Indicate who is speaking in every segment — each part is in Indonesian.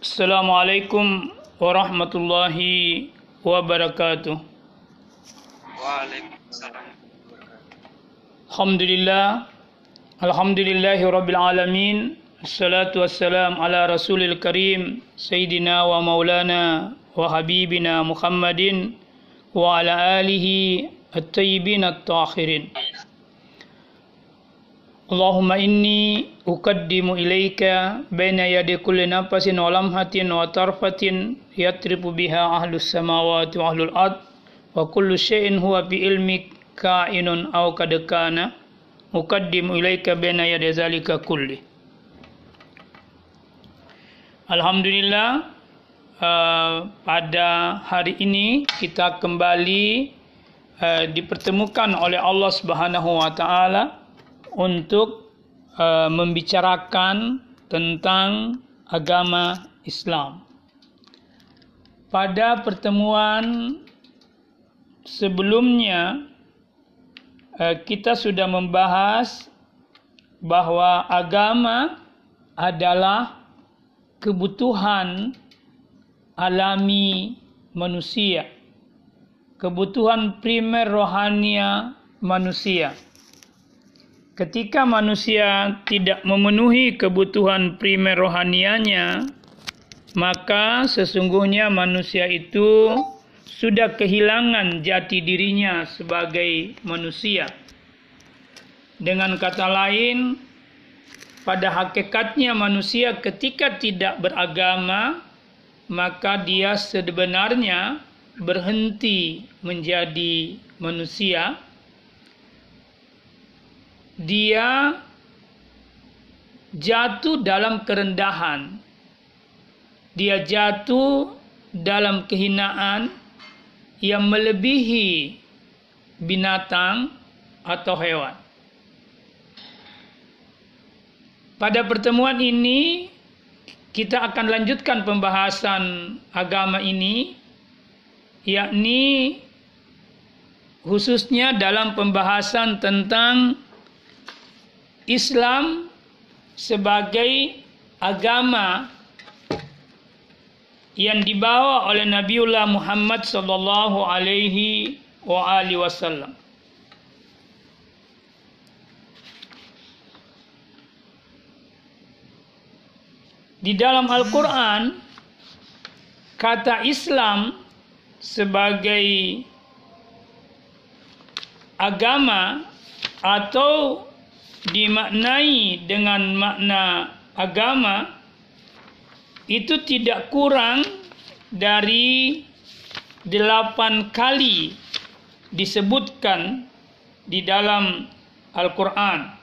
Speaker 1: السلام عليكم ورحمة
Speaker 2: الله
Speaker 1: وبركاته. وعليكم السلام الحمد لله. الحمد لله رب العالمين. الصلاة والسلام على رسول الكريم سيدنا ومولانا وحبيبنا محمد وعلى آله الطيبين الطاهرين. Allahumma inni uqaddimu ilaika baina yadi kulli nafasin wa lamhatin wa tarfatin yatribu biha ahlu samawati wa ahlul ard wa kullu syai'in huwa bi ilmik kainun aw kad kana uqaddimu ilaika baina yadi zalika kulli. Alhamdulillah uh, pada hari ini kita kembali uh, dipertemukan oleh Allah Subhanahu wa taala untuk uh, membicarakan tentang agama Islam. Pada pertemuan sebelumnya uh, kita sudah membahas bahwa agama adalah kebutuhan alami manusia, kebutuhan primer rohania manusia. Ketika manusia tidak memenuhi kebutuhan primer rohanianya, maka sesungguhnya manusia itu sudah kehilangan jati dirinya sebagai manusia. Dengan kata lain, pada hakikatnya manusia ketika tidak beragama, maka dia sebenarnya berhenti menjadi manusia dia jatuh dalam kerendahan. Dia jatuh dalam kehinaan yang melebihi binatang atau hewan. Pada pertemuan ini kita akan lanjutkan pembahasan agama ini yakni khususnya dalam pembahasan tentang Islam sebagai agama yang dibawa oleh Nabiullah Muhammad sallallahu alaihi wa wasallam. Di dalam Al-Quran, kata Islam sebagai agama atau dimaknai dengan makna agama itu tidak kurang dari delapan kali disebutkan di dalam Al-Quran.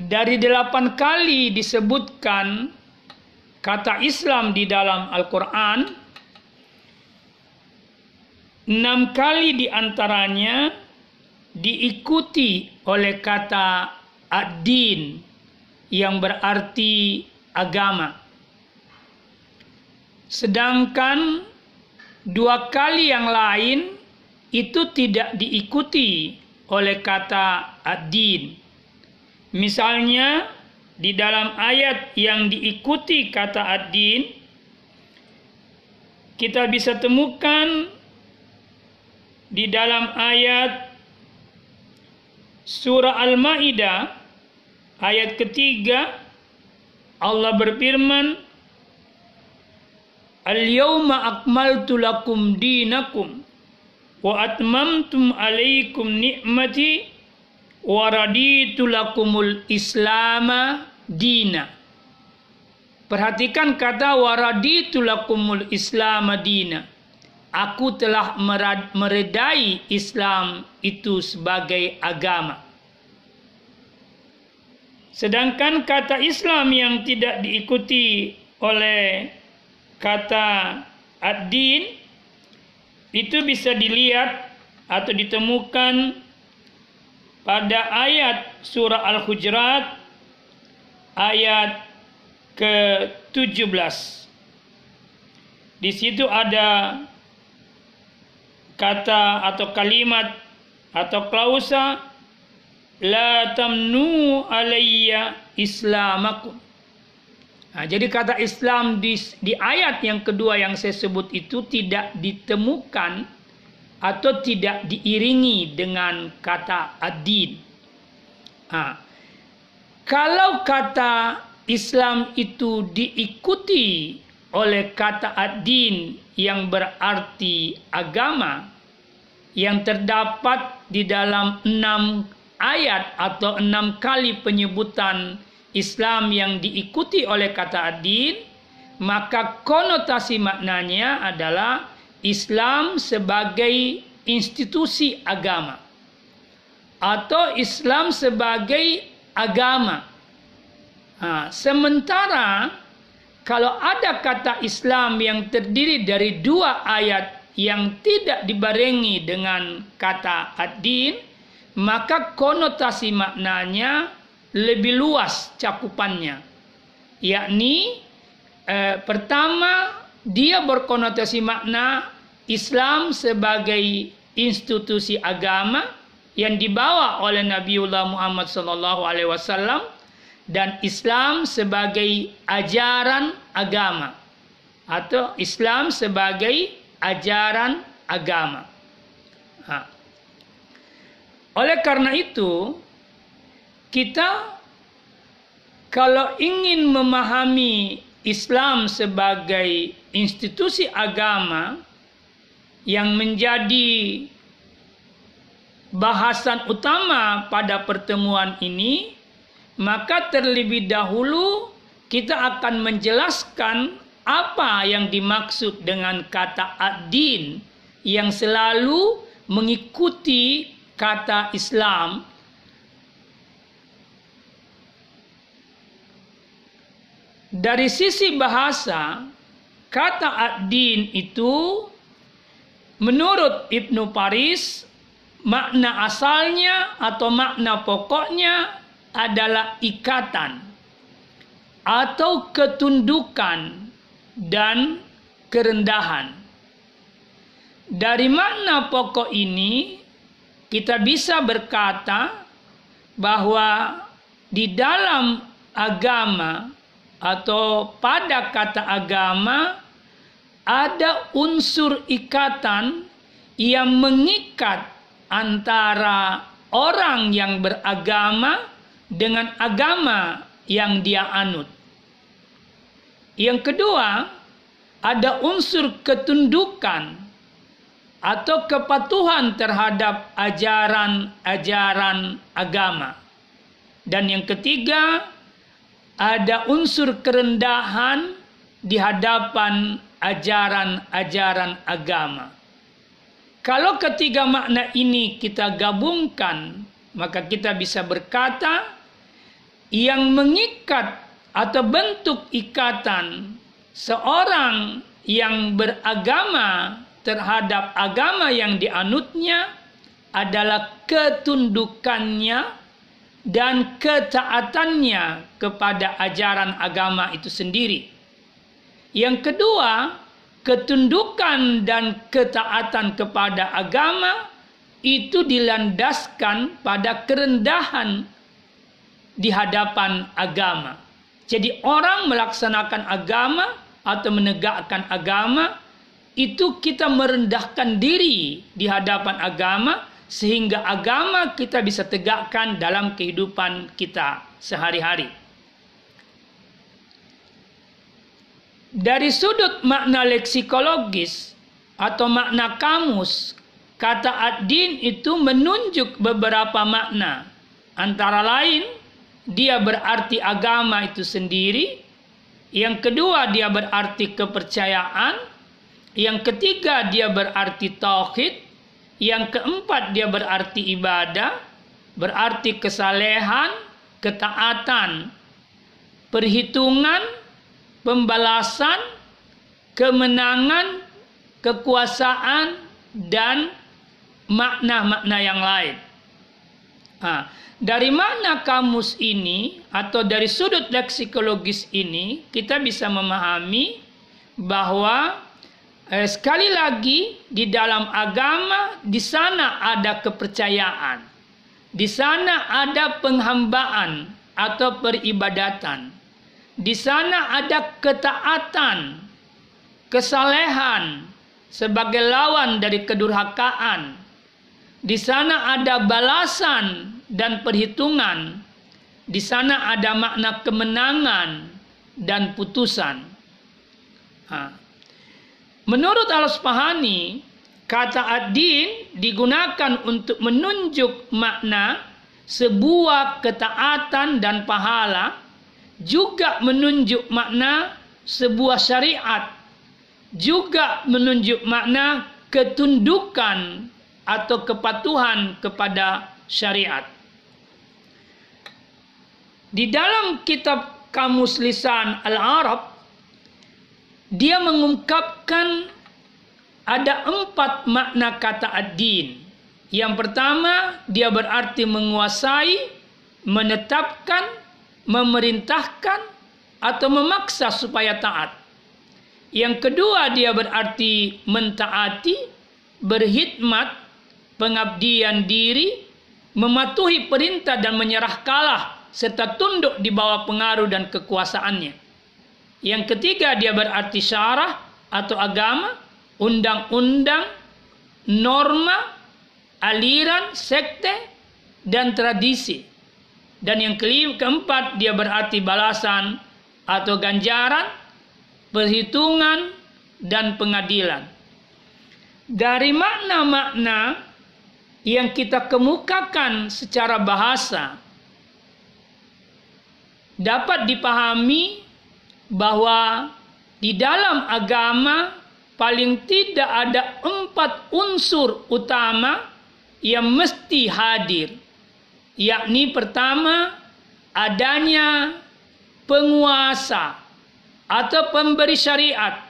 Speaker 1: Dari delapan kali disebutkan kata Islam di dalam Al-Quran, enam kali di antaranya diikuti oleh kata ad-din yang berarti agama. Sedangkan dua kali yang lain itu tidak diikuti oleh kata ad-din. Misalnya di dalam ayat yang diikuti kata ad-din kita bisa temukan di dalam ayat surah Al-Maidah ayat ketiga Allah berfirman Al-yawma akmaltu lakum dinakum wa atmamtum alaikum ni'mati wa raditu lakumul islama dina. Perhatikan kata wa raditu lakumul islama dina. Aku telah meredai Islam itu sebagai agama. Sedangkan kata Islam yang tidak diikuti oleh kata ad-din itu bisa dilihat atau ditemukan pada ayat surah Al-Hujurat ayat ke-17. Di situ ada kata atau kalimat atau klausa la tamnu alayya islamakum. Nah, jadi kata Islam di, di ayat yang kedua yang saya sebut itu tidak ditemukan atau tidak diiringi dengan kata ad-din. Nah, kalau kata Islam itu diikuti oleh kata ad-din yang berarti agama yang terdapat di dalam enam ayat atau enam kali penyebutan Islam yang diikuti oleh kata adin, maka konotasi maknanya adalah Islam sebagai institusi agama atau Islam sebagai agama. Nah, sementara kalau ada kata Islam yang terdiri dari dua ayat yang tidak dibarengi dengan kata ad-din, maka konotasi maknanya lebih luas cakupannya. Yakni eh, pertama dia berkonotasi makna Islam sebagai institusi agama yang dibawa oleh Nabiullah Muhammad wasallam dan Islam sebagai ajaran agama atau Islam sebagai ajaran agama. Oleh karena itu, kita kalau ingin memahami Islam sebagai institusi agama yang menjadi bahasan utama pada pertemuan ini, maka terlebih dahulu kita akan menjelaskan apa yang dimaksud dengan kata ad-din yang selalu mengikuti kata Islam. Dari sisi bahasa, kata ad-din itu menurut Ibnu Paris makna asalnya atau makna pokoknya adalah ikatan atau ketundukan dan kerendahan. Dari makna pokok ini kita bisa berkata bahwa di dalam agama atau pada kata agama ada unsur ikatan yang mengikat antara orang yang beragama dengan agama yang dia anut. Yang kedua, ada unsur ketundukan atau kepatuhan terhadap ajaran-ajaran agama. Dan yang ketiga, ada unsur kerendahan di hadapan ajaran-ajaran agama. Kalau ketiga makna ini kita gabungkan, maka kita bisa berkata yang mengikat atau bentuk ikatan seorang yang beragama terhadap agama yang dianutnya adalah ketundukannya dan ketaatannya kepada ajaran agama itu sendiri. Yang kedua, ketundukan dan ketaatan kepada agama itu dilandaskan pada kerendahan di hadapan agama. Jadi orang melaksanakan agama atau menegakkan agama itu kita merendahkan diri di hadapan agama sehingga agama kita bisa tegakkan dalam kehidupan kita sehari-hari. Dari sudut makna leksikologis atau makna kamus, kata ad-din itu menunjuk beberapa makna. Antara lain, dia berarti agama itu sendiri. Yang kedua, dia berarti kepercayaan. Yang ketiga, dia berarti tauhid. Yang keempat dia berarti ibadah, berarti kesalehan, ketaatan, perhitungan, pembalasan, kemenangan, kekuasaan, dan makna-makna yang lain. Nah, dari mana kamus ini atau dari sudut leksikologis ini kita bisa memahami bahwa Eh, sekali lagi di dalam agama di sana ada kepercayaan. Di sana ada penghambaan atau peribadatan. Di sana ada ketaatan, kesalehan sebagai lawan dari kedurhakaan. Di sana ada balasan dan perhitungan. Di sana ada makna kemenangan dan putusan. Menurut Al-Spahani, kata ad-din digunakan untuk menunjuk makna sebuah ketaatan dan pahala, juga menunjuk makna sebuah syariat, juga menunjuk makna ketundukan atau kepatuhan kepada syariat. Di dalam kitab Kamus Lisan Al-Arab dia mengungkapkan ada empat makna kata ad-din. Yang pertama, dia berarti menguasai, menetapkan, memerintahkan, atau memaksa supaya taat. Yang kedua, dia berarti mentaati, berhikmat, pengabdian diri, mematuhi perintah dan menyerah kalah, serta tunduk di bawah pengaruh dan kekuasaannya. Yang ketiga dia berarti syarah atau agama, undang-undang, norma, aliran, sekte, dan tradisi. Dan yang kelima, keempat dia berarti balasan atau ganjaran, perhitungan, dan pengadilan. Dari makna-makna yang kita kemukakan secara bahasa dapat dipahami bahwa di dalam agama paling tidak ada empat unsur utama yang mesti hadir. Yakni pertama adanya penguasa atau pemberi syariat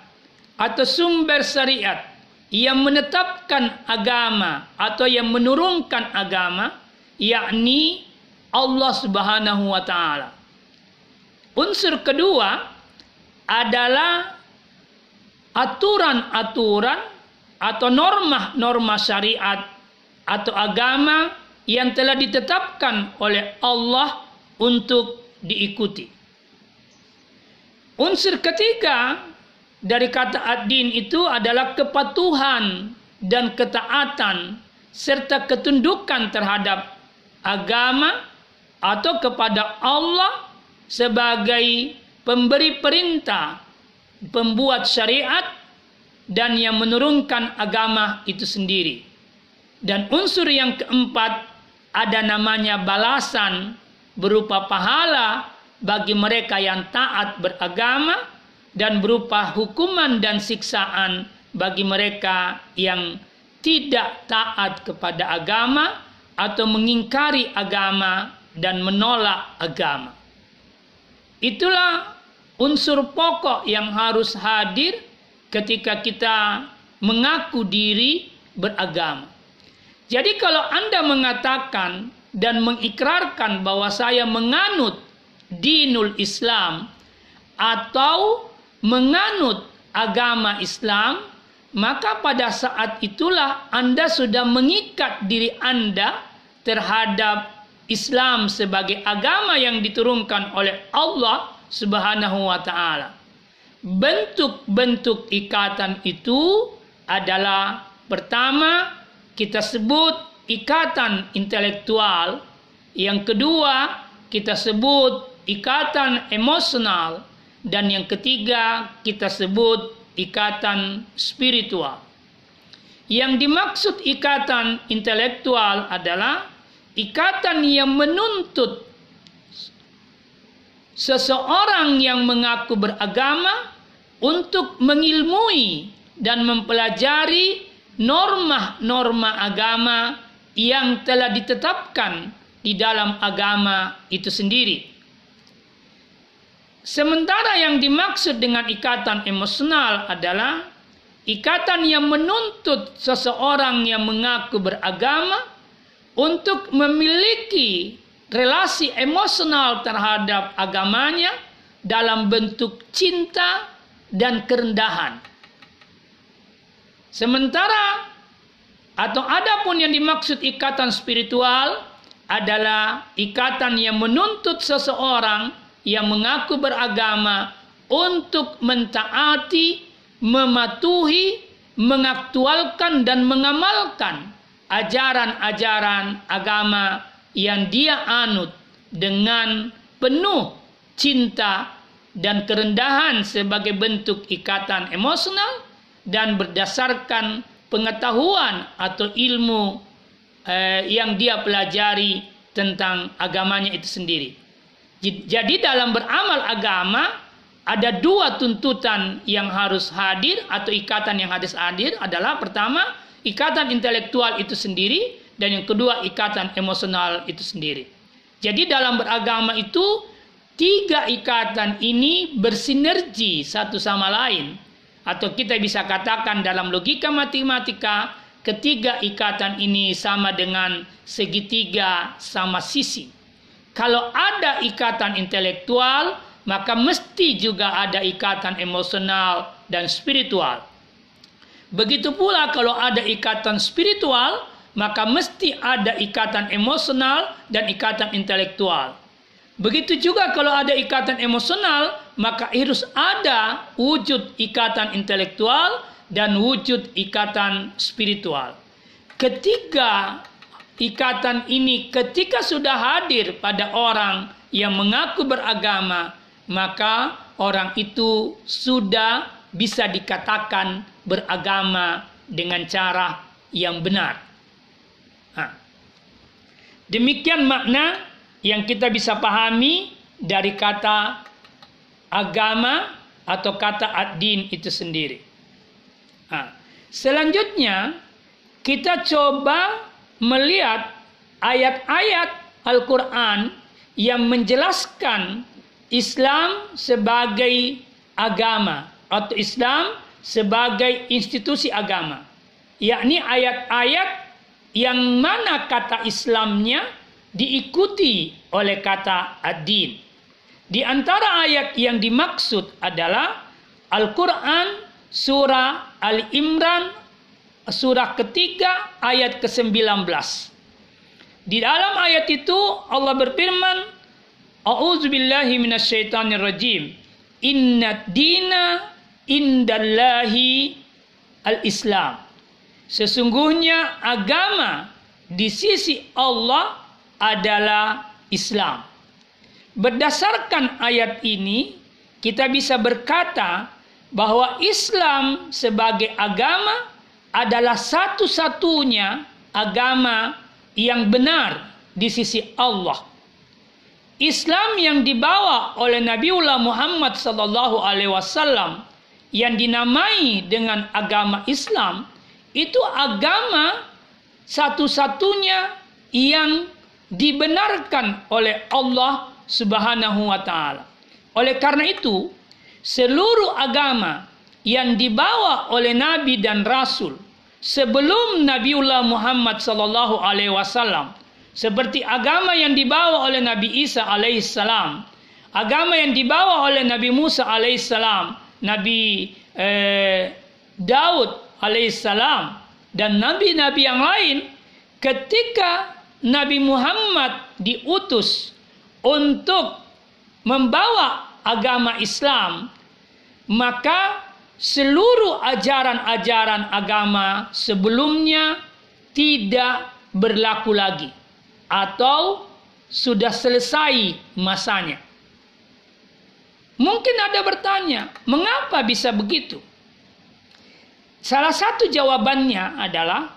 Speaker 1: atau sumber syariat yang menetapkan agama atau yang menurunkan agama yakni Allah Subhanahu wa taala. Unsur kedua adalah aturan-aturan atau norma-norma syariat atau agama yang telah ditetapkan oleh Allah untuk diikuti. Unsur ketiga dari kata ad-din itu adalah kepatuhan dan ketaatan serta ketundukan terhadap agama atau kepada Allah sebagai pemberi perintah, pembuat syariat, dan yang menurunkan agama itu sendiri. Dan unsur yang keempat ada namanya balasan berupa pahala bagi mereka yang taat beragama dan berupa hukuman dan siksaan bagi mereka yang tidak taat kepada agama atau mengingkari agama dan menolak agama. Itulah unsur pokok yang harus hadir ketika kita mengaku diri beragama. Jadi kalau Anda mengatakan dan mengikrarkan bahwa saya menganut dinul Islam atau menganut agama Islam, maka pada saat itulah Anda sudah mengikat diri Anda terhadap Islam sebagai agama yang diturunkan oleh Allah Subhanahu wa taala. Bentuk-bentuk ikatan itu adalah pertama kita sebut ikatan intelektual, yang kedua kita sebut ikatan emosional dan yang ketiga kita sebut ikatan spiritual. Yang dimaksud ikatan intelektual adalah ikatan yang menuntut seseorang yang mengaku beragama untuk mengilmui dan mempelajari norma-norma agama yang telah ditetapkan di dalam agama itu sendiri. Sementara yang dimaksud dengan ikatan emosional adalah ikatan yang menuntut seseorang yang mengaku beragama untuk memiliki relasi emosional terhadap agamanya dalam bentuk cinta dan kerendahan. Sementara atau adapun yang dimaksud ikatan spiritual adalah ikatan yang menuntut seseorang yang mengaku beragama untuk mentaati, mematuhi, mengaktualkan dan mengamalkan ajaran-ajaran agama yang dia anut dengan penuh cinta dan kerendahan sebagai bentuk ikatan emosional dan berdasarkan pengetahuan atau ilmu eh, yang dia pelajari tentang agamanya itu sendiri. Jadi dalam beramal agama ada dua tuntutan yang harus hadir atau ikatan yang harus hadir adalah pertama ikatan intelektual itu sendiri dan yang kedua ikatan emosional itu sendiri. Jadi dalam beragama itu tiga ikatan ini bersinergi satu sama lain atau kita bisa katakan dalam logika matematika ketiga ikatan ini sama dengan segitiga sama sisi. Kalau ada ikatan intelektual, maka mesti juga ada ikatan emosional dan spiritual. Begitu pula kalau ada ikatan spiritual, maka mesti ada ikatan emosional dan ikatan intelektual. Begitu juga kalau ada ikatan emosional, maka harus ada wujud ikatan intelektual dan wujud ikatan spiritual. Ketiga ikatan ini ketika sudah hadir pada orang yang mengaku beragama, maka orang itu sudah bisa dikatakan beragama dengan cara yang benar. Demikian makna yang kita bisa pahami dari kata agama atau kata ad-din itu sendiri. Nah, selanjutnya kita coba melihat ayat-ayat Al-Quran yang menjelaskan Islam sebagai agama atau Islam sebagai institusi agama. Yakni ayat-ayat yang mana kata Islamnya diikuti oleh kata ad-din. Di antara ayat yang dimaksud adalah Al-Quran surah Al-Imran surah ketiga ayat ke-19. Di dalam ayat itu Allah berfirman, A'udzubillahi minasyaitonirrajim. Inna dina indallahi al-Islam. Sesungguhnya agama di sisi Allah adalah Islam. Berdasarkan ayat ini, kita bisa berkata bahwa Islam sebagai agama adalah satu-satunya agama yang benar di sisi Allah. Islam yang dibawa oleh Nabiullah Muhammad sallallahu alaihi wasallam yang dinamai dengan agama Islam itu agama satu-satunya yang dibenarkan oleh Allah Subhanahu wa taala. Oleh karena itu, seluruh agama yang dibawa oleh nabi dan rasul sebelum Nabiullah Muhammad sallallahu alaihi wasallam. Seperti agama yang dibawa oleh Nabi Isa alaihissalam, agama yang dibawa oleh Nabi Musa alaihissalam, Nabi eh, Daud alaihissalam dan nabi-nabi yang lain ketika Nabi Muhammad diutus untuk membawa agama Islam maka seluruh ajaran-ajaran agama sebelumnya tidak berlaku lagi atau sudah selesai masanya. Mungkin ada bertanya, mengapa bisa begitu? Salah satu jawabannya adalah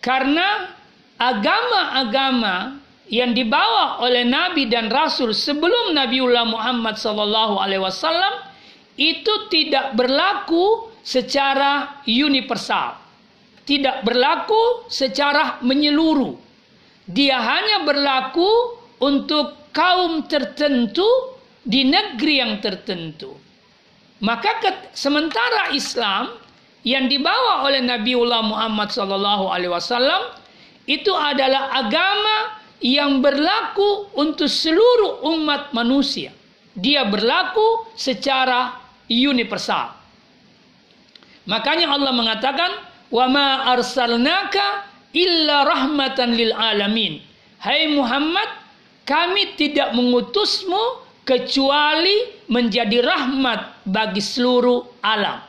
Speaker 1: karena agama-agama yang dibawa oleh nabi dan rasul sebelum Nabiullah Muhammad sallallahu alaihi wasallam itu tidak berlaku secara universal. Tidak berlaku secara menyeluruh. Dia hanya berlaku untuk kaum tertentu di negeri yang tertentu. Maka sementara Islam yang dibawa oleh Nabiullah Muhammad sallallahu alaihi wasallam itu adalah agama yang berlaku untuk seluruh umat manusia. Dia berlaku secara universal. Makanya Allah mengatakan, "Wa ma arsalnaka illa rahmatan lil alamin." "Hai Muhammad, kami tidak mengutusmu kecuali menjadi rahmat bagi seluruh alam."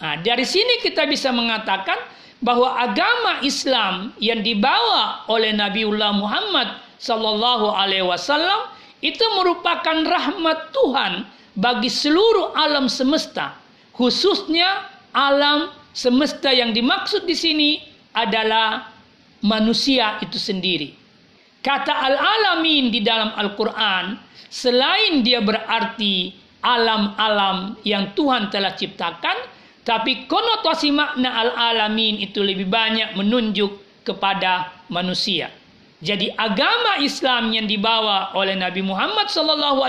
Speaker 1: Nah, dari sini kita bisa mengatakan bahwa agama Islam yang dibawa oleh Nabiullah Muhammad sallallahu alaihi wasallam itu merupakan rahmat Tuhan bagi seluruh alam semesta, khususnya alam semesta yang dimaksud di sini adalah manusia itu sendiri. Kata al-alamin di dalam Al-Quran, selain dia berarti alam-alam yang Tuhan telah ciptakan, tapi konotasi makna al-alamin itu lebih banyak menunjuk kepada manusia. Jadi agama Islam yang dibawa oleh Nabi Muhammad SAW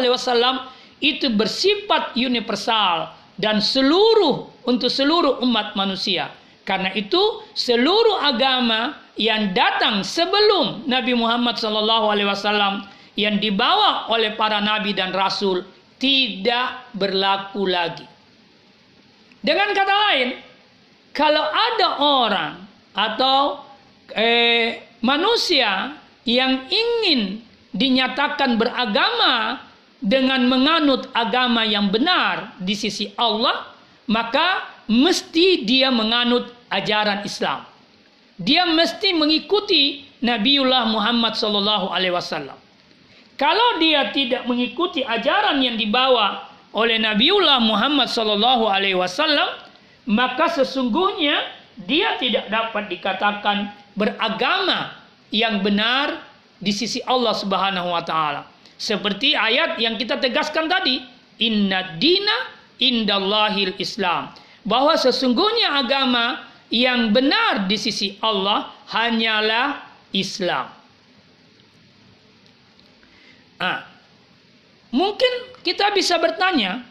Speaker 1: itu bersifat universal dan seluruh untuk seluruh umat manusia. Karena itu seluruh agama yang datang sebelum Nabi Muhammad SAW yang dibawa oleh para nabi dan rasul tidak berlaku lagi. Dengan kata lain, kalau ada orang atau eh, manusia yang ingin dinyatakan beragama dengan menganut agama yang benar di sisi Allah, maka mesti dia menganut ajaran Islam. Dia mesti mengikuti Nabiullah Muhammad sallallahu alaihi wasallam. Kalau dia tidak mengikuti ajaran yang dibawa oleh Nabiullah Muhammad sallallahu alaihi wasallam, maka sesungguhnya dia tidak dapat dikatakan beragama yang benar di sisi Allah Subhanahu wa taala. Seperti ayat yang kita tegaskan tadi, inna dina indallahil Islam. Bahwa sesungguhnya agama yang benar di sisi Allah hanyalah Islam. Ah, mungkin kita bisa bertanya,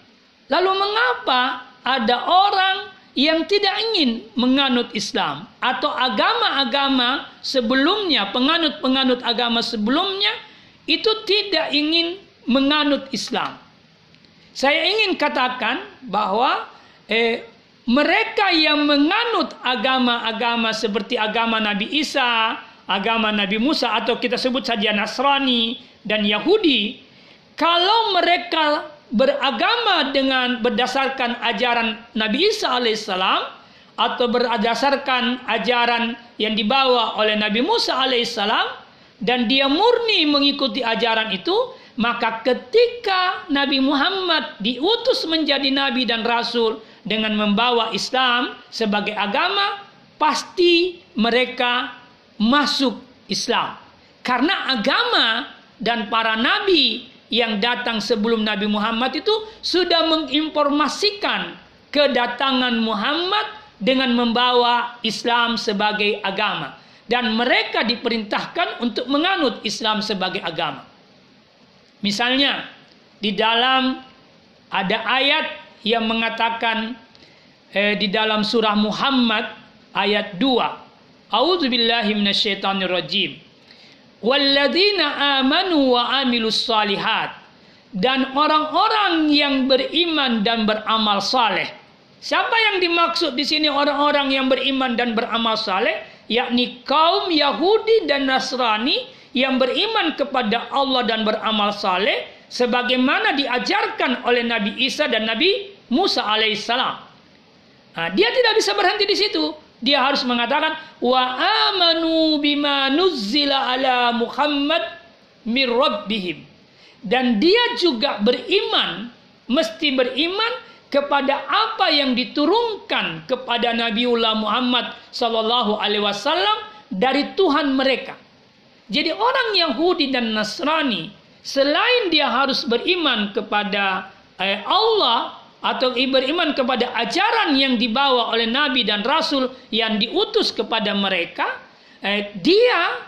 Speaker 1: lalu mengapa ada orang yang tidak ingin menganut Islam atau agama-agama sebelumnya, penganut-penganut agama sebelumnya itu tidak ingin menganut Islam. Saya ingin katakan bahwa eh, mereka yang menganut agama-agama seperti agama Nabi Isa, agama Nabi Musa atau kita sebut saja Nasrani dan Yahudi, kalau mereka beragama dengan berdasarkan ajaran Nabi Isa alaihissalam atau berdasarkan ajaran yang dibawa oleh Nabi Musa alaihissalam dan dia murni mengikuti ajaran itu, maka ketika Nabi Muhammad diutus menjadi nabi dan rasul, dengan membawa Islam sebagai agama, pasti mereka masuk Islam. Karena agama dan para nabi yang datang sebelum Nabi Muhammad itu sudah menginformasikan kedatangan Muhammad dengan membawa Islam sebagai agama dan mereka diperintahkan untuk menganut Islam sebagai agama. Misalnya di dalam ada ayat yang mengatakan eh, di dalam surah Muhammad ayat 2. A'udzubillahi minasyaitonirrajim. Walladzina amanu wa amilus salihat dan orang-orang yang beriman dan beramal saleh. Siapa yang dimaksud di sini orang-orang yang beriman dan beramal saleh? Yakni kaum Yahudi dan Nasrani yang beriman kepada Allah dan beramal saleh sebagaimana diajarkan oleh Nabi Isa dan Nabi Musa alaihissalam. Nah, dia tidak bisa berhenti di situ. Dia harus mengatakan wa amanu bima nuzzila ala Muhammad mir rabbihim. Dan dia juga beriman, mesti beriman kepada apa yang diturunkan kepada Nabiullah Muhammad sallallahu alaihi wasallam dari Tuhan mereka. Jadi orang Yahudi dan Nasrani selain dia harus beriman kepada eh, Allah atau beriman kepada ajaran yang dibawa oleh nabi dan rasul yang diutus kepada mereka, eh, dia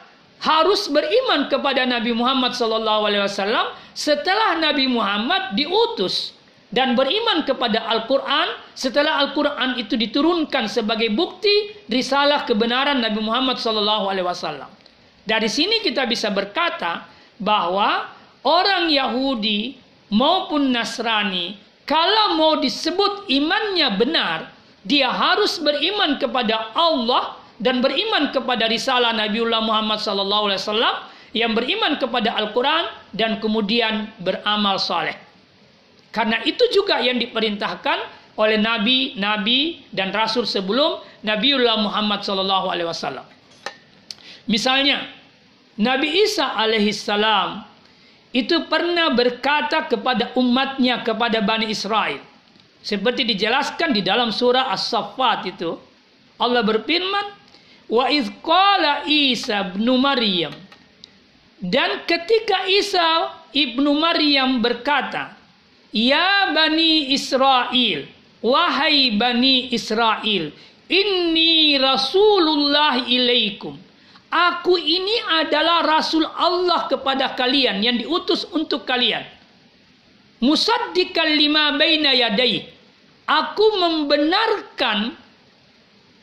Speaker 1: harus beriman kepada Nabi Muhammad SAW setelah Nabi Muhammad diutus dan beriman kepada Al-Quran setelah Al-Quran itu diturunkan sebagai bukti risalah kebenaran Nabi Muhammad SAW. Dari sini kita bisa berkata bahwa orang Yahudi maupun Nasrani kalau mau disebut imannya benar, dia harus beriman kepada Allah dan beriman kepada risalah Nabiullah Muhammad wasallam yang beriman kepada Al-Quran dan kemudian beramal soleh. Karena itu juga yang diperintahkan oleh nabi-nabi dan rasul sebelum Nabiullah Muhammad sallallahu alaihi wasallam. Misalnya, Nabi Isa alaihissalam itu pernah berkata kepada umatnya kepada Bani Israel. Seperti dijelaskan di dalam surah As-Saffat itu. Allah berfirman, Wa izqala Isa ibnu Maryam. Dan ketika Isa ibnu Maryam berkata, Ya Bani Israel, wahai Bani Israel, inni Rasulullah ilaikum. Aku ini adalah Rasul Allah kepada kalian yang diutus untuk kalian. Musaddiqal lima baina yadai. Aku membenarkan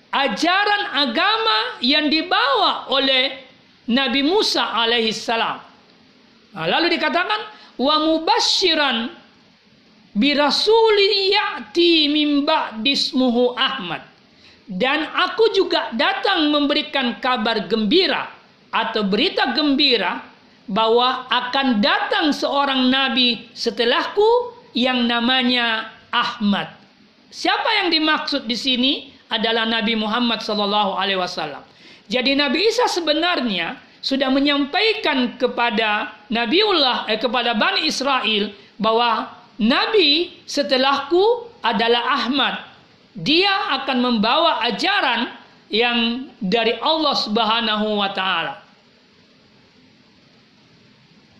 Speaker 1: ajaran agama yang dibawa oleh Nabi Musa alaihissalam. Nah, lalu dikatakan wa mubasyiran birasuli ya'ti min ba'dismuhu Ahmad. Dan aku juga datang memberikan kabar gembira atau berita gembira bahwa akan datang seorang nabi setelahku yang namanya Ahmad. Siapa yang dimaksud di sini adalah Nabi Muhammad sallallahu alaihi wasallam. Jadi Nabi Isa sebenarnya sudah menyampaikan kepada Nabiullah eh, kepada Bani Israel bahwa Nabi setelahku adalah Ahmad. Dia akan membawa ajaran yang dari Allah Subhanahu wa taala.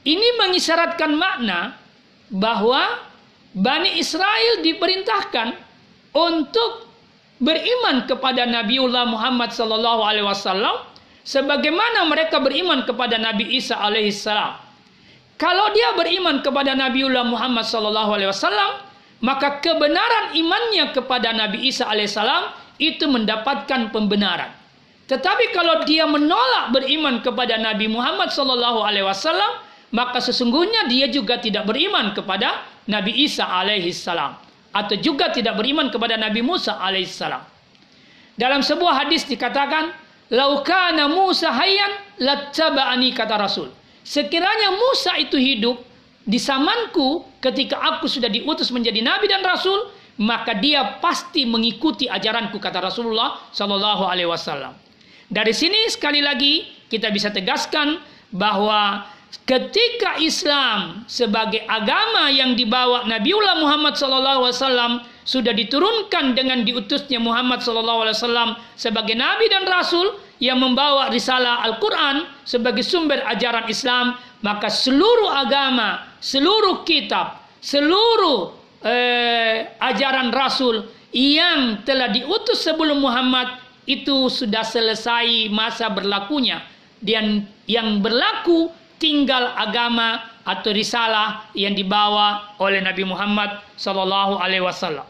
Speaker 1: Ini mengisyaratkan makna bahwa Bani Israel diperintahkan untuk beriman kepada Nabiullah Muhammad sallallahu alaihi wasallam sebagaimana mereka beriman kepada Nabi Isa alaihissalam. Kalau dia beriman kepada Nabiullah Muhammad sallallahu alaihi wasallam, maka kebenaran imannya kepada Nabi Isa alaihissalam itu mendapatkan pembenaran. Tetapi kalau dia menolak beriman kepada Nabi Muhammad sallallahu alaihi wasallam, maka sesungguhnya dia juga tidak beriman kepada Nabi Isa alaihissalam atau juga tidak beriman kepada Nabi Musa alaihissalam. Dalam sebuah hadis dikatakan, "Laukana Musa hayyan lattaba'ani," kata Rasul. Sekiranya Musa itu hidup di zamanku ketika aku sudah diutus menjadi nabi dan rasul, maka dia pasti mengikuti ajaranku kata Rasulullah Shallallahu alaihi wasallam. Dari sini sekali lagi kita bisa tegaskan bahwa ketika Islam sebagai agama yang dibawa Nabiullah Muhammad wasallam sudah diturunkan dengan diutusnya Muhammad wasallam sebagai nabi dan rasul, yang membawa risalah Al-Quran sebagai sumber ajaran Islam, maka seluruh agama, seluruh kitab, seluruh eh, ajaran Rasul yang telah diutus sebelum Muhammad itu sudah selesai masa berlakunya dan yang berlaku tinggal agama atau risalah yang dibawa oleh Nabi Muhammad Sallallahu Alaihi Wasallam.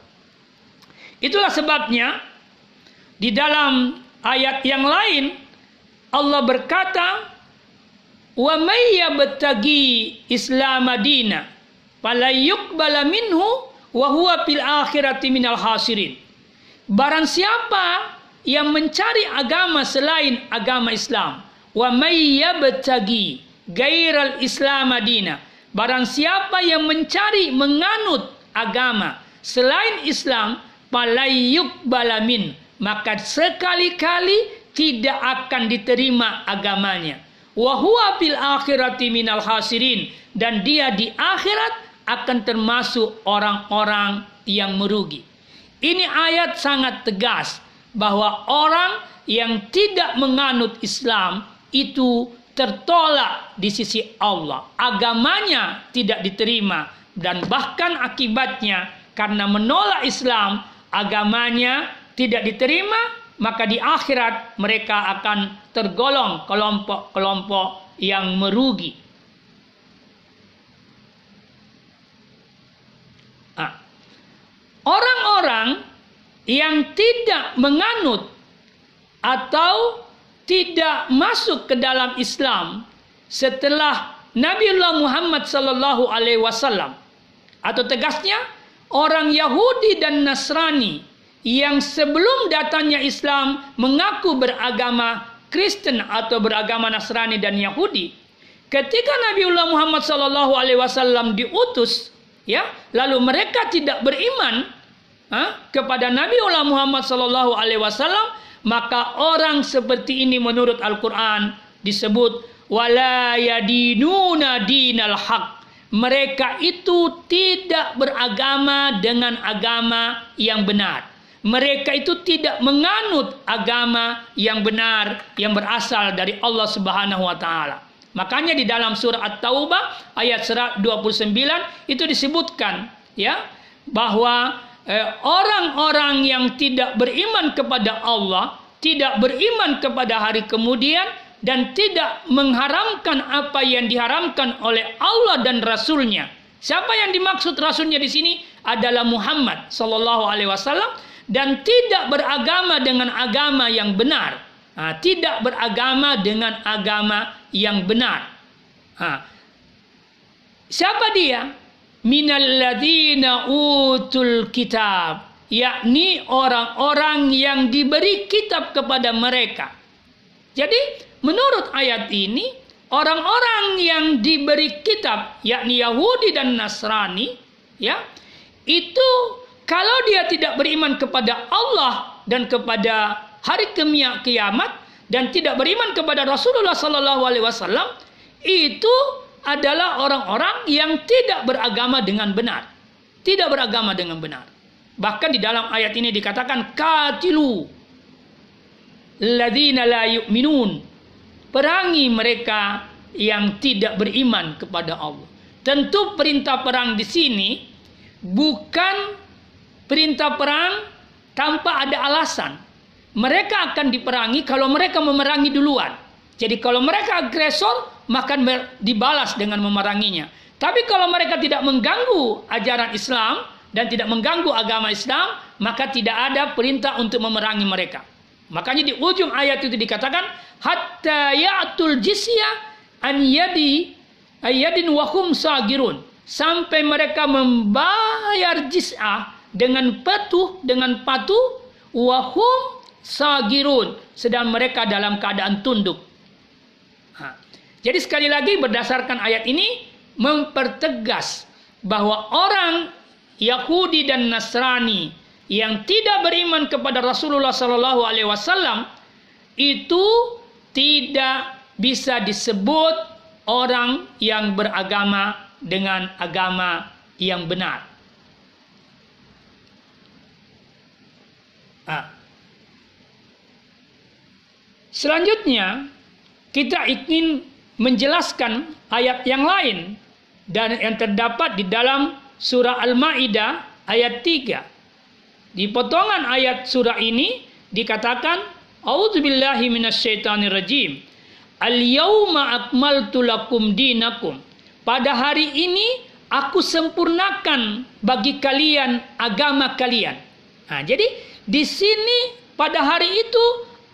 Speaker 1: Itulah sebabnya di dalam ayat yang lain Allah berkata wa may yabtagi islam madina fala yuqbala minhu wa huwa fil akhirati minal hasirin barang siapa yang mencari agama selain agama Islam wa may yabtagi gairal islam madina barang siapa yang mencari menganut agama selain Islam falayuk balamin maka sekali-kali tidak akan diterima agamanya. Wahwa fil akhirati minal hasirin dan dia di akhirat akan termasuk orang-orang yang merugi. Ini ayat sangat tegas bahwa orang yang tidak menganut Islam itu tertolak di sisi Allah. Agamanya tidak diterima dan bahkan akibatnya karena menolak Islam, agamanya tidak diterima, maka di akhirat mereka akan tergolong kelompok-kelompok yang merugi. Nah, orang-orang yang tidak menganut atau tidak masuk ke dalam Islam setelah Nabiullah Muhammad sallallahu alaihi wasallam atau tegasnya orang Yahudi dan Nasrani yang sebelum datangnya Islam mengaku beragama Kristen atau beragama Nasrani dan Yahudi, ketika Nabiullah Muhammad wasallam diutus ya lalu mereka tidak beriman ha, kepada Nabiullah Muhammad wasallam maka orang seperti ini menurut Al-Qur'an disebut wala yadinuna dinal haq. Mereka itu tidak beragama dengan agama yang benar mereka itu tidak menganut agama yang benar yang berasal dari Allah Subhanahu wa taala. Makanya di dalam surah At-Taubah ayat 29 itu disebutkan ya bahwa eh, orang-orang yang tidak beriman kepada Allah, tidak beriman kepada hari kemudian dan tidak mengharamkan apa yang diharamkan oleh Allah dan Rasulnya. Siapa yang dimaksud Rasulnya di sini adalah Muhammad Sallallahu Alaihi Wasallam dan tidak beragama dengan agama yang benar. Ha, tidak beragama dengan agama yang benar. Ha. Siapa dia? Minalladina utul kitab. Yakni orang-orang yang diberi kitab kepada mereka. Jadi menurut ayat ini orang-orang yang diberi kitab yakni Yahudi dan Nasrani ya itu kalau dia tidak beriman kepada Allah dan kepada hari kiamat dan tidak beriman kepada Rasulullah sallallahu alaihi wasallam itu adalah orang-orang yang tidak beragama dengan benar. Tidak beragama dengan benar. Bahkan di dalam ayat ini dikatakan katilu ladzina la yu'minun. Perangi mereka yang tidak beriman kepada Allah. Tentu perintah perang di sini bukan perintah perang tanpa ada alasan. Mereka akan diperangi kalau mereka memerangi duluan. Jadi kalau mereka agresor, maka dibalas dengan memeranginya. Tapi kalau mereka tidak mengganggu ajaran Islam dan tidak mengganggu agama Islam, maka tidak ada perintah untuk memerangi mereka. Makanya di ujung ayat itu dikatakan hatta ya'tul jizya an yadi ayadin wahum sagirun sampai mereka membayar jizyah dengan patuh dengan patuh wahum sagirun sedang mereka dalam keadaan tunduk. Jadi sekali lagi berdasarkan ayat ini mempertegas bahwa orang Yahudi dan Nasrani yang tidak beriman kepada Rasulullah Sallallahu Alaihi Wasallam itu tidak bisa disebut orang yang beragama dengan agama yang benar. Nah. Selanjutnya kita ingin menjelaskan ayat yang lain dan yang terdapat di dalam surah Al-Maidah ayat 3. Di potongan ayat surah ini dikatakan A'udzubillahi minasyaitonirrajim. Al-yauma akmaltu lakum dinakum. Pada hari ini aku sempurnakan bagi kalian agama kalian. Nah, jadi di sini pada hari itu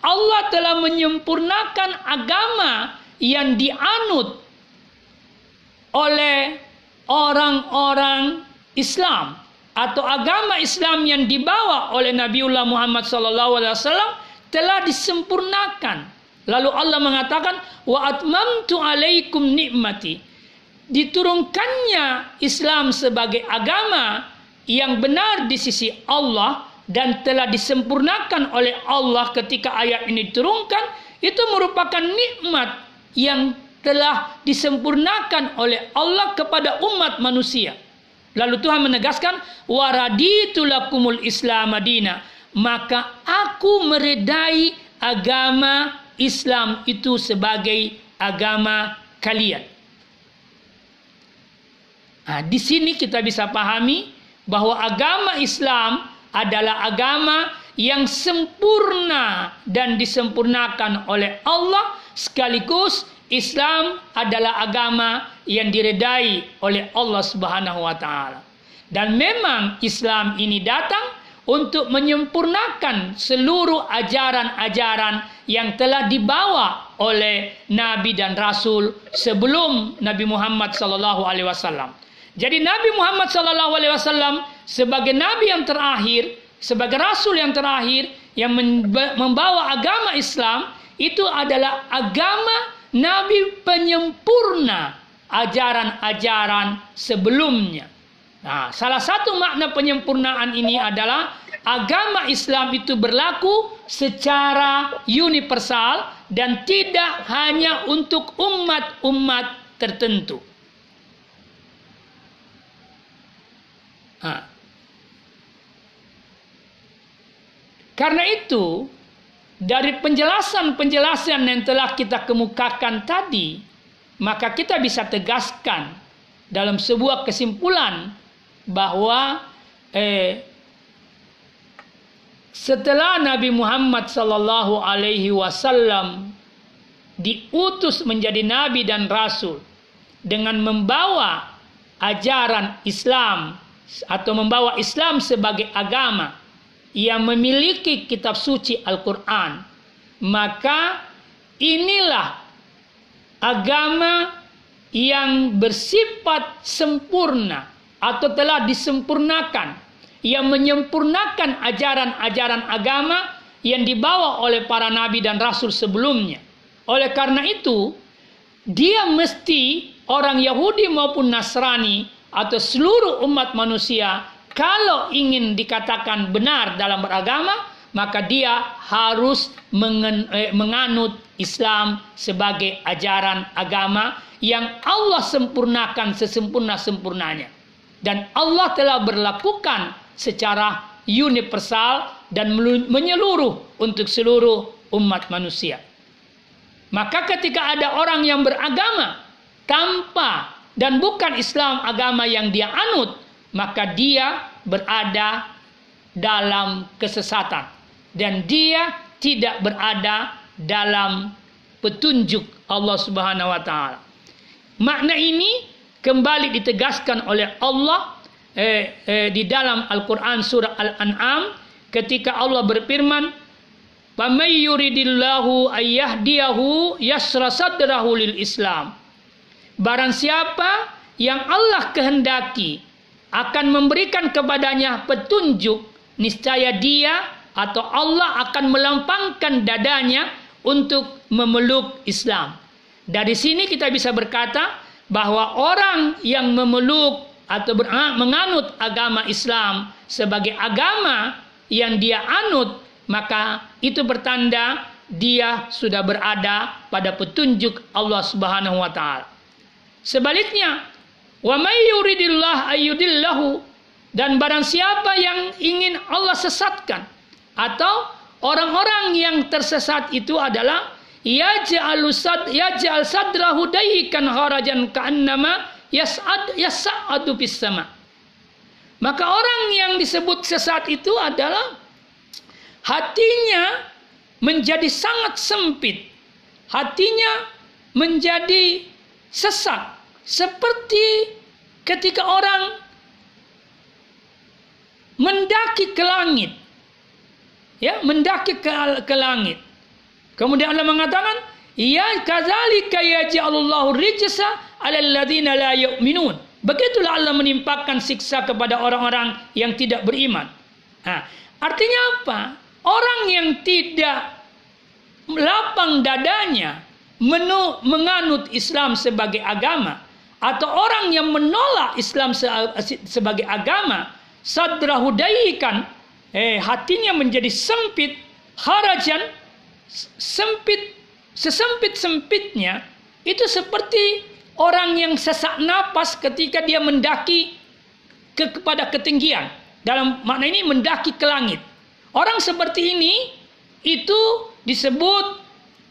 Speaker 1: Allah telah menyempurnakan agama yang dianut oleh orang-orang Islam atau agama Islam yang dibawa oleh Nabiullah Muhammad SAW telah disempurnakan. Lalu Allah mengatakan wa atmamtu alaikum nikmati. Diturunkannya Islam sebagai agama yang benar di sisi Allah dan telah disempurnakan oleh Allah ketika ayat ini diturunkan itu merupakan nikmat yang telah disempurnakan oleh Allah kepada umat manusia. Lalu Tuhan menegaskan waraditu lakumul Islam Madinah maka aku meredai agama Islam itu sebagai agama kalian. Nah, di sini kita bisa pahami bahwa agama Islam adalah agama yang sempurna dan disempurnakan oleh Allah sekaligus Islam adalah agama yang diredai oleh Allah Subhanahu wa taala. Dan memang Islam ini datang untuk menyempurnakan seluruh ajaran-ajaran yang telah dibawa oleh nabi dan rasul sebelum Nabi Muhammad sallallahu alaihi wasallam. Jadi Nabi Muhammad sallallahu alaihi wasallam sebagai nabi yang terakhir, sebagai rasul yang terakhir yang membawa agama Islam itu adalah agama nabi penyempurna ajaran-ajaran sebelumnya. Nah, salah satu makna penyempurnaan ini adalah agama Islam itu berlaku secara universal dan tidak hanya untuk umat-umat tertentu. Nah. Karena itu, dari penjelasan-penjelasan yang telah kita kemukakan tadi, maka kita bisa tegaskan dalam sebuah kesimpulan bahwa eh, setelah Nabi Muhammad sallallahu alaihi wasallam diutus menjadi nabi dan rasul dengan membawa ajaran Islam atau membawa Islam sebagai agama yang memiliki kitab suci Al-Qur'an maka inilah agama yang bersifat sempurna atau telah disempurnakan yang menyempurnakan ajaran-ajaran agama yang dibawa oleh para nabi dan rasul sebelumnya. Oleh karena itu, dia mesti orang Yahudi maupun Nasrani atau seluruh umat manusia kalau ingin dikatakan benar dalam beragama, maka dia harus eh, menganut Islam sebagai ajaran agama yang Allah sempurnakan sesempurna-sempurnanya. Dan Allah telah berlakukan secara universal dan menyeluruh untuk seluruh umat manusia. Maka ketika ada orang yang beragama tanpa dan bukan Islam agama yang dia anut, maka dia berada dalam kesesatan dan dia tidak berada dalam petunjuk Allah Subhanahu wa taala. Makna ini kembali ditegaskan oleh Allah eh, eh, di dalam Al-Qur'an surah Al-An'am ketika Allah berfirman "Famay yuridillahu ayyahdiyahu yasra sadrahu lil Islam." Barang siapa yang Allah kehendaki akan memberikan kepadanya petunjuk, niscaya dia atau Allah akan melampangkan dadanya untuk memeluk Islam. Dari sini kita bisa berkata bahwa orang yang memeluk atau menganut agama Islam sebagai agama yang dia anut, maka itu bertanda dia sudah berada pada petunjuk Allah Subhanahu wa taala. Sebaliknya, wa may yuridillah ayyudillahu dan barang siapa yang ingin Allah sesatkan atau orang-orang yang tersesat itu adalah yaj'alu sad yaj'al sadrahu dayyikan harajan ka'annama yas'ad yas'adu fis sama. Maka orang yang disebut sesat itu adalah hatinya menjadi sangat sempit. Hatinya menjadi sesak seperti ketika orang mendaki ke langit. Ya, mendaki ke, ke langit. Kemudian Allah mengatakan, "Ya kadzalika yaj'alullahu rijsa 'alal ladzina la yu'minun." Begitulah Allah menimpakan siksa kepada orang-orang yang tidak beriman. Nah, artinya apa? Orang yang tidak lapang dadanya menu, menganut Islam sebagai agama atau orang yang menolak Islam se, sebagai agama sadrahu dayikan eh hatinya menjadi sempit harajan sempit sesempit-sempitnya itu seperti orang yang sesak napas ketika dia mendaki ke kepada ketinggian. Dalam makna ini mendaki ke langit. Orang seperti ini itu disebut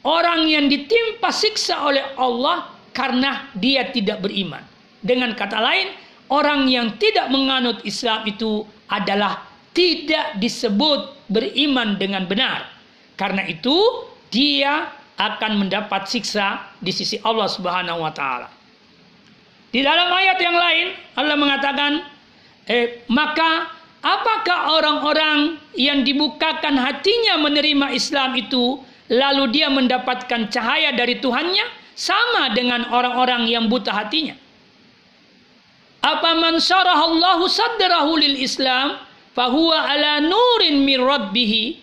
Speaker 1: orang yang ditimpa siksa oleh Allah karena dia tidak beriman. Dengan kata lain, orang yang tidak menganut Islam itu adalah tidak disebut beriman dengan benar. Karena itu dia akan mendapat siksa di sisi Allah Subhanahu wa taala. Di dalam ayat yang lain Allah mengatakan eh, maka apakah orang-orang yang dibukakan hatinya menerima Islam itu lalu dia mendapatkan cahaya dari Tuhannya sama dengan orang-orang yang buta hatinya? Apa man syarahallahu sadrahu lil Islam fahuwa ala nurin min rabbih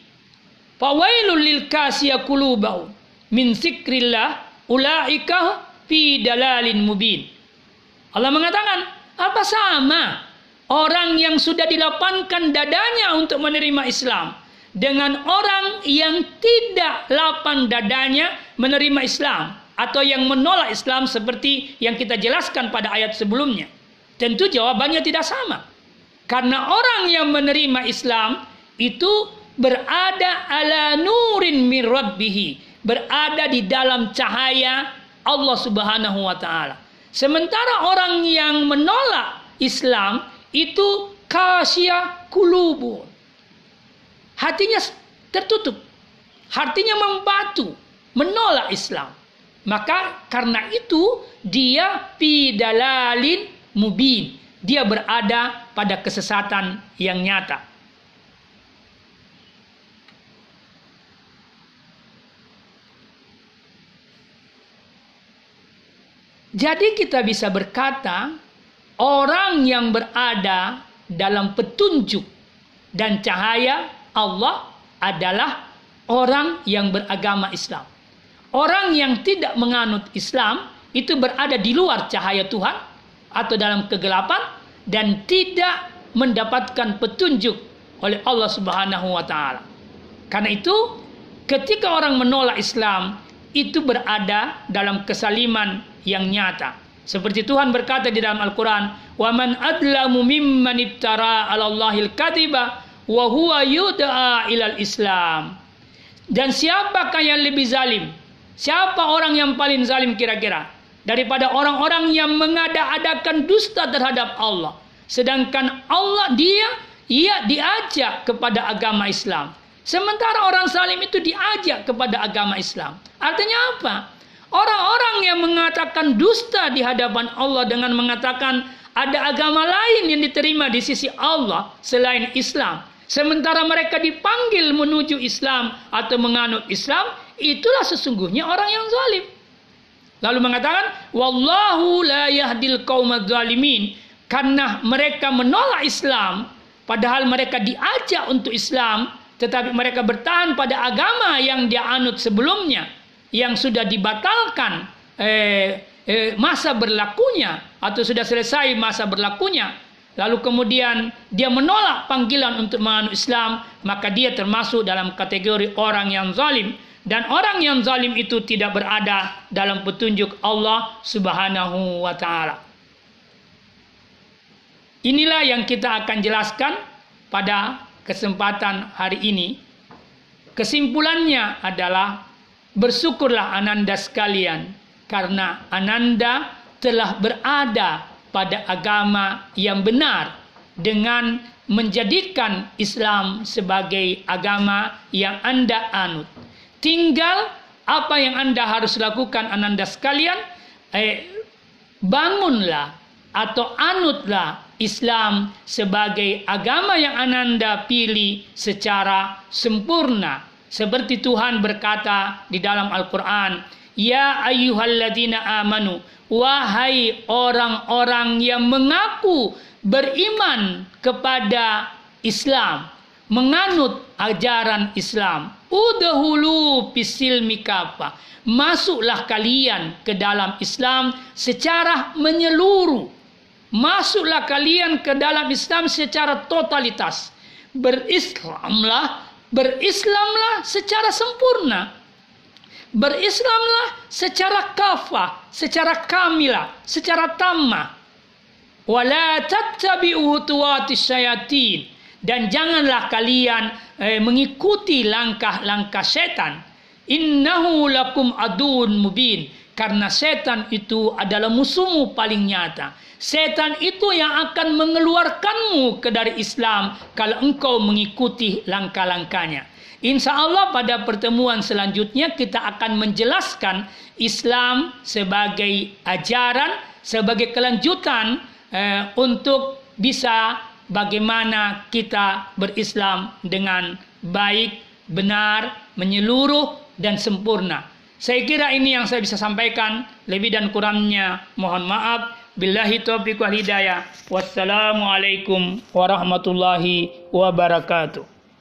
Speaker 1: Fawailul lil kasiya qulubahum min zikrillah ulaika fi dalalin mubin. Allah mengatakan, apa sama orang yang sudah dilapangkan dadanya untuk menerima Islam dengan orang yang tidak lapang dadanya menerima Islam atau yang menolak Islam seperti yang kita jelaskan pada ayat sebelumnya. Tentu jawabannya tidak sama. Karena orang yang menerima Islam itu berada ala nurin min rabbihi, berada di dalam cahaya Allah Subhanahu wa taala. Sementara orang yang menolak Islam itu kasya kulubu. Hatinya tertutup. Hatinya membatu, menolak Islam. Maka karena itu dia pidalalin mubin. Dia berada pada kesesatan yang nyata. Jadi kita bisa berkata orang yang berada dalam petunjuk dan cahaya Allah adalah orang yang beragama Islam orang yang tidak menganut Islam itu berada di luar cahaya Tuhan atau dalam kegelapan dan tidak mendapatkan petunjuk oleh Allah Subhanahu wa taala. Karena itu ketika orang menolak Islam itu berada dalam kesaliman yang nyata. Seperti Tuhan berkata di dalam Al-Qur'an, "Wa man adlamu mimman iftara 'ala Allahil kadiba wa huwa yud'a ilal Islam." Dan siapakah yang lebih zalim Siapa orang yang paling zalim kira-kira? Daripada orang-orang yang mengada-adakan dusta terhadap Allah. Sedangkan Allah dia ia diajak kepada agama Islam. Sementara orang zalim itu diajak kepada agama Islam. Artinya apa? Orang-orang yang mengatakan dusta di hadapan Allah dengan mengatakan ada agama lain yang diterima di sisi Allah selain Islam. Sementara mereka dipanggil menuju Islam atau menganut Islam, itulah sesungguhnya orang yang zalim. Lalu mengatakan, Wallahu la yahdil qawma zalimin. Karena mereka menolak Islam, padahal mereka diajak untuk Islam, tetapi mereka bertahan pada agama yang dia anut sebelumnya, yang sudah dibatalkan eh, eh, masa berlakunya, atau sudah selesai masa berlakunya, lalu kemudian dia menolak panggilan untuk menganut Islam, maka dia termasuk dalam kategori orang yang zalim dan orang yang zalim itu tidak berada dalam petunjuk Allah Subhanahu wa taala. Inilah yang kita akan jelaskan pada kesempatan hari ini. Kesimpulannya adalah bersyukurlah Ananda sekalian karena Ananda telah berada pada agama yang benar dengan menjadikan Islam sebagai agama yang Anda anut. Tinggal apa yang Anda harus lakukan Ananda sekalian, eh, bangunlah atau anutlah Islam sebagai agama yang Ananda pilih secara sempurna. Seperti Tuhan berkata di dalam Al-Quran, Ya ayyuhalladzina amanu, wahai orang-orang yang mengaku beriman kepada Islam, menganut ajaran Islam. Udahulu pisil mikapa. Masuklah kalian ke dalam Islam secara menyeluruh. Masuklah kalian ke dalam Islam secara totalitas. Berislamlah, berislamlah secara sempurna. Berislamlah secara kafah, secara kamilah, secara tammah. Wala tattabi'u syayatin dan janganlah kalian eh, mengikuti langkah-langkah setan. Innahu lakum adun mubin. Karena setan itu adalah musuhmu paling nyata. Setan itu yang akan mengeluarkanmu ke dari Islam kalau engkau mengikuti langkah-langkahnya. Insya Allah pada pertemuan selanjutnya kita akan menjelaskan Islam sebagai ajaran, sebagai kelanjutan eh, untuk bisa bagaimana kita berislam dengan baik, benar, menyeluruh dan sempurna. Saya kira ini yang saya bisa sampaikan. Lebih dan kurangnya mohon maaf. Billahi taufiq wal hidayah. Wassalamualaikum warahmatullahi wabarakatuh.